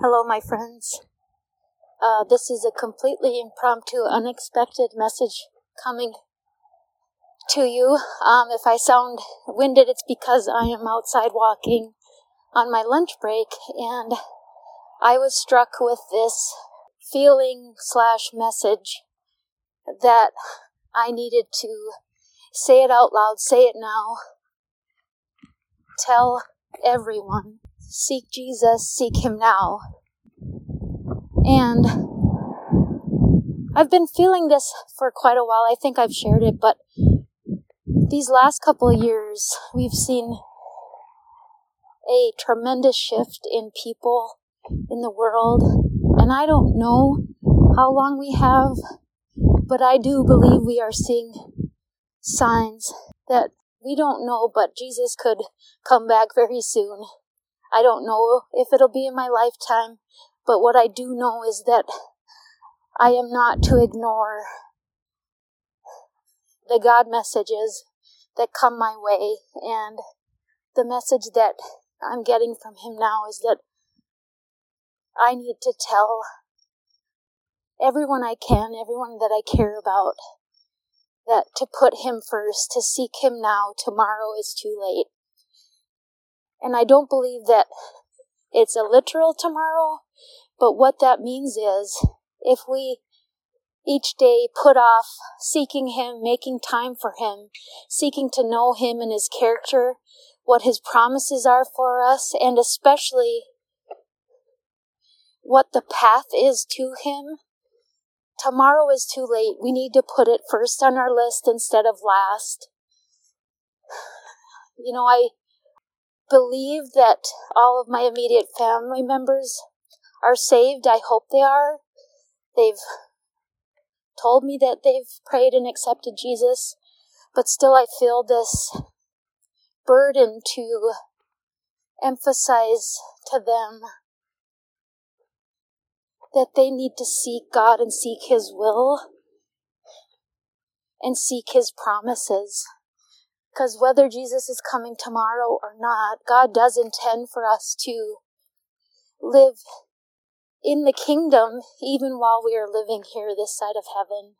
Hello, my friends. Uh, this is a completely impromptu, unexpected message coming to you. Um, if I sound winded, it's because I am outside walking on my lunch break and I was struck with this feeling slash message that I needed to say it out loud, say it now, tell everyone seek Jesus, seek Him now. And I've been feeling this for quite a while. I think I've shared it, but these last couple of years, we've seen a tremendous shift in people in the world. And I don't know how long we have, but I do believe we are seeing signs that we don't know, but Jesus could come back very soon. I don't know if it'll be in my lifetime, but what I do know is that I am not to ignore the God messages that come my way. And the message that I'm getting from Him now is that I need to tell everyone I can, everyone that I care about, that to put Him first, to seek Him now, tomorrow is too late. And I don't believe that it's a literal tomorrow, but what that means is if we each day put off seeking Him, making time for Him, seeking to know Him and His character, what His promises are for us, and especially what the path is to Him. Tomorrow is too late. We need to put it first on our list instead of last. You know, I believe that all of my immediate family members are saved. I hope they are. They've told me that they've prayed and accepted Jesus, but still I feel this burden to emphasize to them that they need to seek God and seek His will and seek His promises. Because whether Jesus is coming tomorrow or not, God does intend for us to live in the kingdom even while we are living here this side of heaven.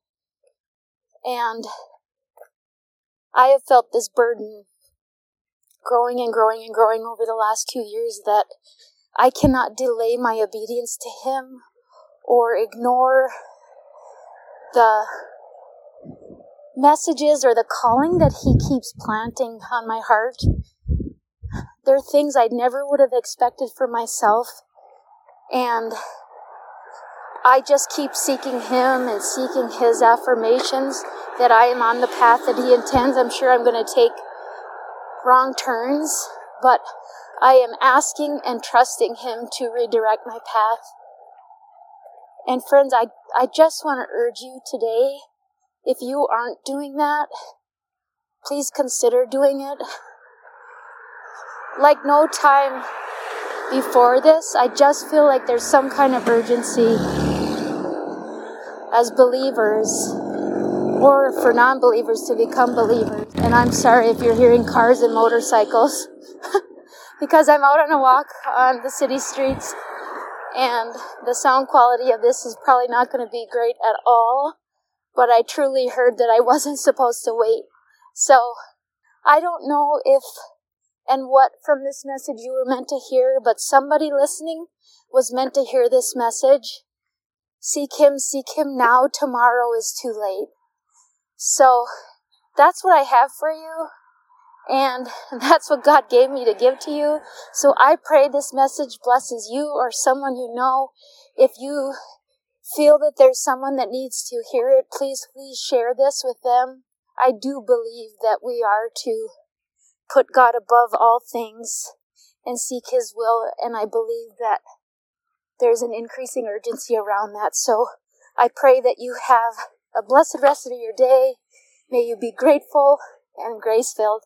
And I have felt this burden growing and growing and growing over the last two years that I cannot delay my obedience to Him or ignore the messages or the calling that He keeps planting on my heart. There are things I never would have expected for myself. And I just keep seeking Him and seeking His affirmations that I am on the path that He intends. I'm sure I'm going to take wrong turns, but I am asking and trusting Him to redirect my path. And friends, I, I just want to urge you today if you aren't doing that, please consider doing it. Like no time before this, I just feel like there's some kind of urgency as believers or for non believers to become believers. And I'm sorry if you're hearing cars and motorcycles because I'm out on a walk on the city streets and the sound quality of this is probably not going to be great at all but I truly heard that I wasn't supposed to wait. So I don't know if and what from this message you were meant to hear, but somebody listening was meant to hear this message. Seek Him, seek Him now, tomorrow is too late. So that's what I have for you. And that's what God gave me to give to you. So I pray this message blesses you or someone you know. If you feel that there's someone that needs to hear it, please, please share this with them. I do believe that we are to put God above all things and seek His will, and I believe that there's an increasing urgency around that. So I pray that you have a blessed rest of your day. May you be grateful and grace filled.